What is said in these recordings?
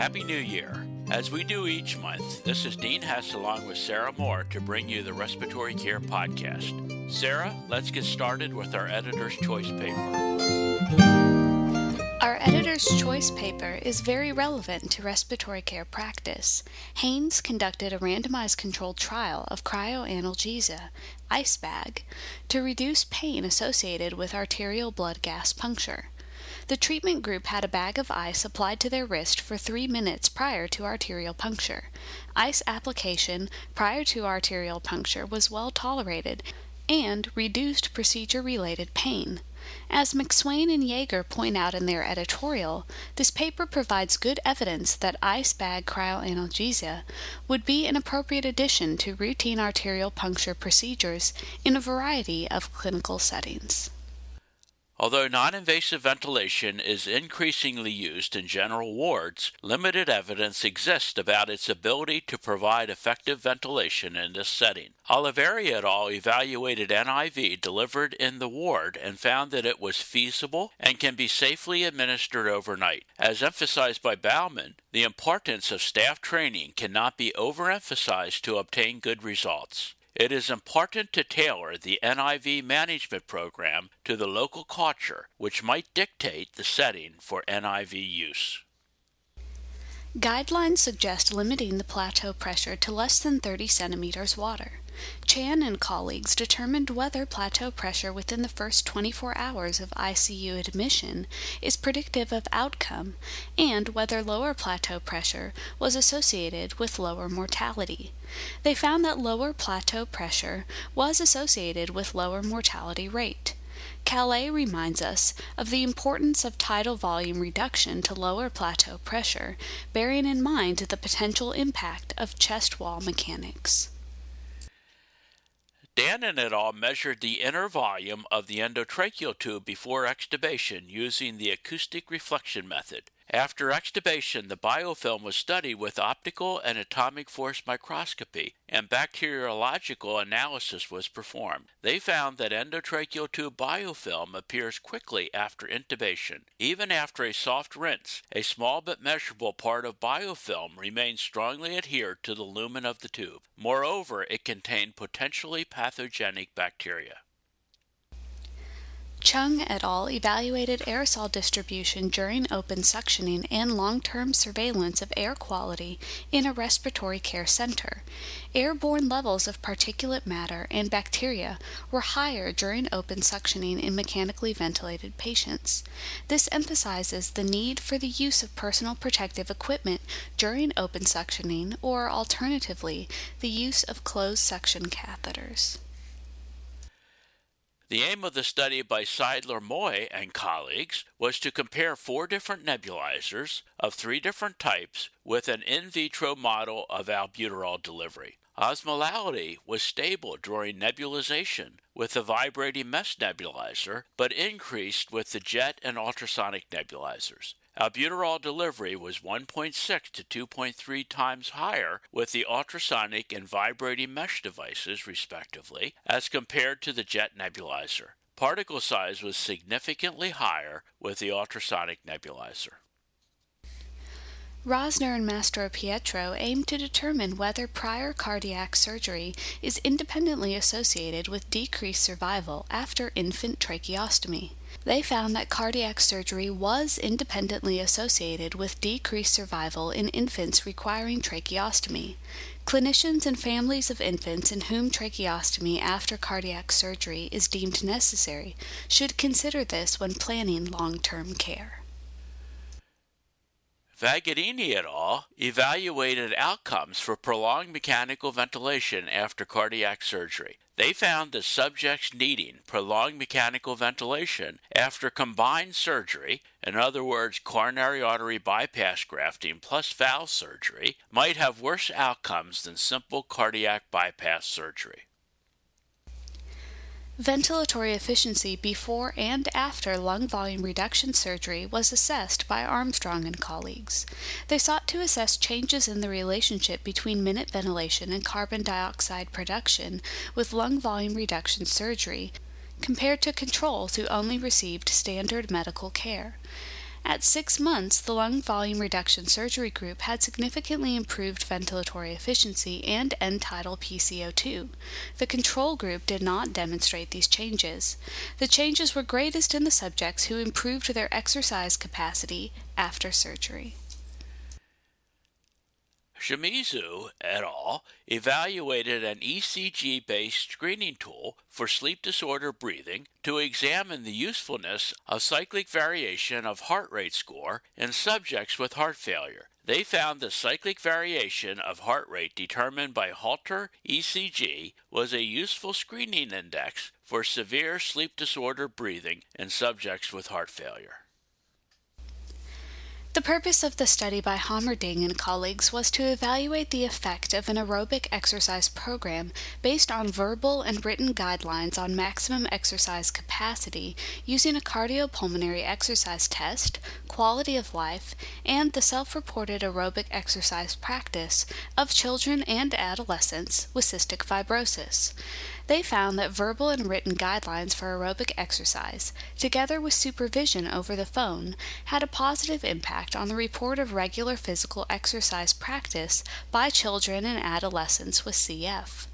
Happy New Year. As we do each month, this is Dean Hess along with Sarah Moore to bring you the Respiratory Care Podcast. Sarah, let's get started with our Editor's Choice paper. Our editor's choice paper is very relevant to respiratory care practice. Haynes conducted a randomized controlled trial of cryoanalgesia, ice bag, to reduce pain associated with arterial blood gas puncture. The treatment group had a bag of ice applied to their wrist for three minutes prior to arterial puncture. Ice application prior to arterial puncture was well tolerated and reduced procedure related pain. As McSwain and Yeager point out in their editorial, this paper provides good evidence that ice bag cryoanalgesia would be an appropriate addition to routine arterial puncture procedures in a variety of clinical settings. Although non invasive ventilation is increasingly used in general wards, limited evidence exists about its ability to provide effective ventilation in this setting. Olivieri et al. evaluated NIV delivered in the ward and found that it was feasible and can be safely administered overnight. As emphasized by Bauman, the importance of staff training cannot be overemphasized to obtain good results. It is important to tailor the NIV management program to the local culture, which might dictate the setting for NIV use. Guidelines suggest limiting the plateau pressure to less than 30 centimeters water. Chan and colleagues determined whether plateau pressure within the first 24 hours of ICU admission is predictive of outcome and whether lower plateau pressure was associated with lower mortality. They found that lower plateau pressure was associated with lower mortality rate. Calais reminds us of the importance of tidal volume reduction to lower plateau pressure, bearing in mind the potential impact of chest wall mechanics. Danin et al. measured the inner volume of the endotracheal tube before extubation using the acoustic reflection method. After extubation, the biofilm was studied with optical and atomic force microscopy, and bacteriological analysis was performed. They found that endotracheal tube biofilm appears quickly after intubation. Even after a soft rinse, a small but measurable part of biofilm remains strongly adhered to the lumen of the tube. Moreover, it contained potentially pathogenic bacteria. Chung et al. evaluated aerosol distribution during open suctioning and long term surveillance of air quality in a respiratory care center. Airborne levels of particulate matter and bacteria were higher during open suctioning in mechanically ventilated patients. This emphasizes the need for the use of personal protective equipment during open suctioning or, alternatively, the use of closed suction catheters. The aim of the study by Sidler-Moix and colleagues was to compare four different nebulizers of three different types with an in vitro model of albuterol delivery. Osmolality was stable during nebulization with the vibrating mesh nebulizer, but increased with the jet and ultrasonic nebulizers. Albuterol delivery was 1.6 to 2.3 times higher with the ultrasonic and vibrating mesh devices, respectively, as compared to the jet nebulizer. Particle size was significantly higher with the ultrasonic nebulizer. Rosner and Mastropietro aim to determine whether prior cardiac surgery is independently associated with decreased survival after infant tracheostomy. They found that cardiac surgery was independently associated with decreased survival in infants requiring tracheostomy. Clinicians and families of infants in whom tracheostomy after cardiac surgery is deemed necessary should consider this when planning long term care. Vagarini et al. evaluated outcomes for prolonged mechanical ventilation after cardiac surgery. They found that subjects needing prolonged mechanical ventilation after combined surgery, in other words, coronary artery bypass grafting plus valve surgery, might have worse outcomes than simple cardiac bypass surgery. Ventilatory efficiency before and after lung volume reduction surgery was assessed by Armstrong and colleagues. They sought to assess changes in the relationship between minute ventilation and carbon dioxide production with lung volume reduction surgery compared to controls who only received standard medical care. At six months, the lung volume reduction surgery group had significantly improved ventilatory efficiency and end tidal PCO2. The control group did not demonstrate these changes. The changes were greatest in the subjects who improved their exercise capacity after surgery. Shimizu et al. evaluated an ECG based screening tool for sleep disorder breathing to examine the usefulness of cyclic variation of heart rate score in subjects with heart failure. They found the cyclic variation of heart rate determined by Holter ECG was a useful screening index for severe sleep disorder breathing in subjects with heart failure. The purpose of the study by Hommerding and colleagues was to evaluate the effect of an aerobic exercise program based on verbal and written guidelines on maximum exercise capacity using a cardiopulmonary exercise test, quality of life, and the self reported aerobic exercise practice of children and adolescents with cystic fibrosis. They found that verbal and written guidelines for aerobic exercise, together with supervision over the phone, had a positive impact on the report of regular physical exercise practice by children and adolescents with CF.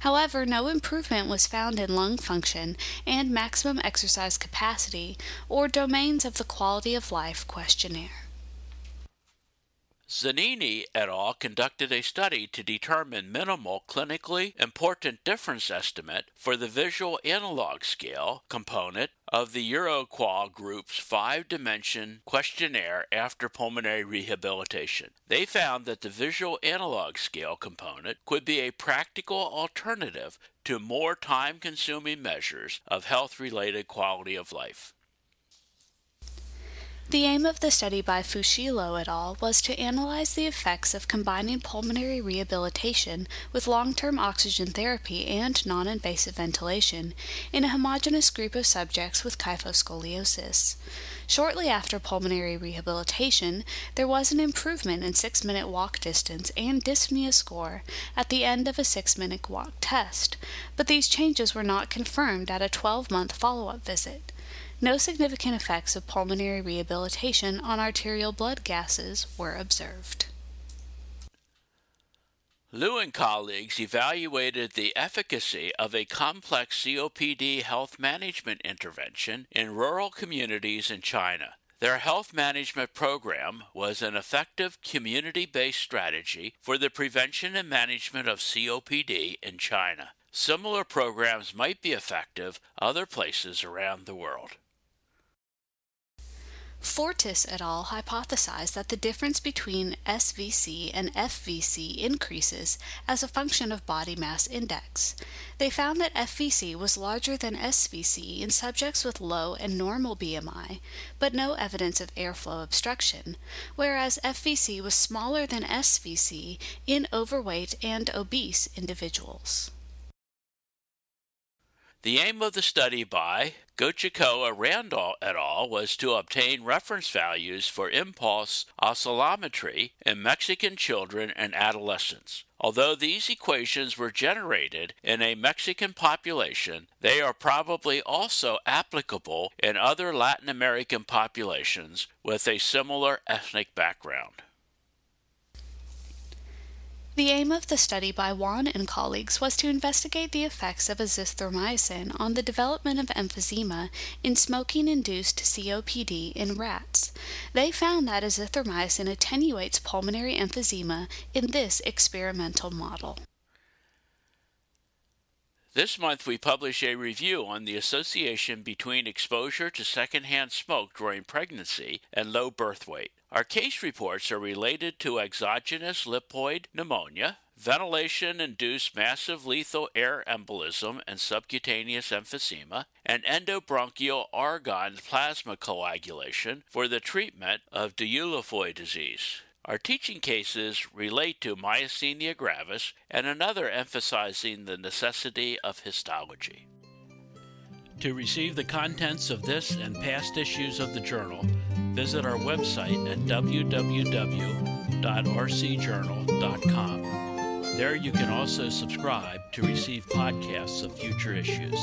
However, no improvement was found in lung function and maximum exercise capacity or domains of the quality of life questionnaire. Zanini et al. conducted a study to determine minimal clinically important difference estimate for the visual analog scale component of the EuroQoL group's five dimension questionnaire after pulmonary rehabilitation. They found that the visual analog scale component could be a practical alternative to more time consuming measures of health related quality of life. The aim of the study by Fuschillo et al. was to analyze the effects of combining pulmonary rehabilitation with long term oxygen therapy and non invasive ventilation in a homogeneous group of subjects with kyphoscoliosis. Shortly after pulmonary rehabilitation, there was an improvement in six minute walk distance and dyspnea score at the end of a six minute walk test, but these changes were not confirmed at a 12 month follow up visit. No significant effects of pulmonary rehabilitation on arterial blood gases were observed. Liu and colleagues evaluated the efficacy of a complex COPD health management intervention in rural communities in China. Their health management program was an effective community based strategy for the prevention and management of COPD in China. Similar programs might be effective other places around the world. Fortis et al. hypothesized that the difference between SVC and FVC increases as a function of body mass index. They found that FVC was larger than SVC in subjects with low and normal BMI, but no evidence of airflow obstruction, whereas FVC was smaller than SVC in overweight and obese individuals. The aim of the study by Gochicoa-Rangel et al. was to obtain reference values for impulse oscillometry in Mexican children and adolescents. Although these equations were generated in a Mexican population, they are probably also applicable in other Latin American populations with a similar ethnic background. The aim of the study by Wan and colleagues was to investigate the effects of azithromycin on the development of emphysema in smoking induced COPD in rats. They found that azithromycin attenuates pulmonary emphysema in this experimental model. This month, we publish a review on the association between exposure to secondhand smoke during pregnancy and low birth weight. Our case reports are related to exogenous lipoid pneumonia, ventilation induced massive lethal air embolism and subcutaneous emphysema, and endobronchial argon plasma coagulation for the treatment of Dieulafoy disease. Our teaching cases relate to myasthenia gravis and another emphasizing the necessity of histology. To receive the contents of this and past issues of the journal, visit our website at www.rcjournal.com. There you can also subscribe to receive podcasts of future issues.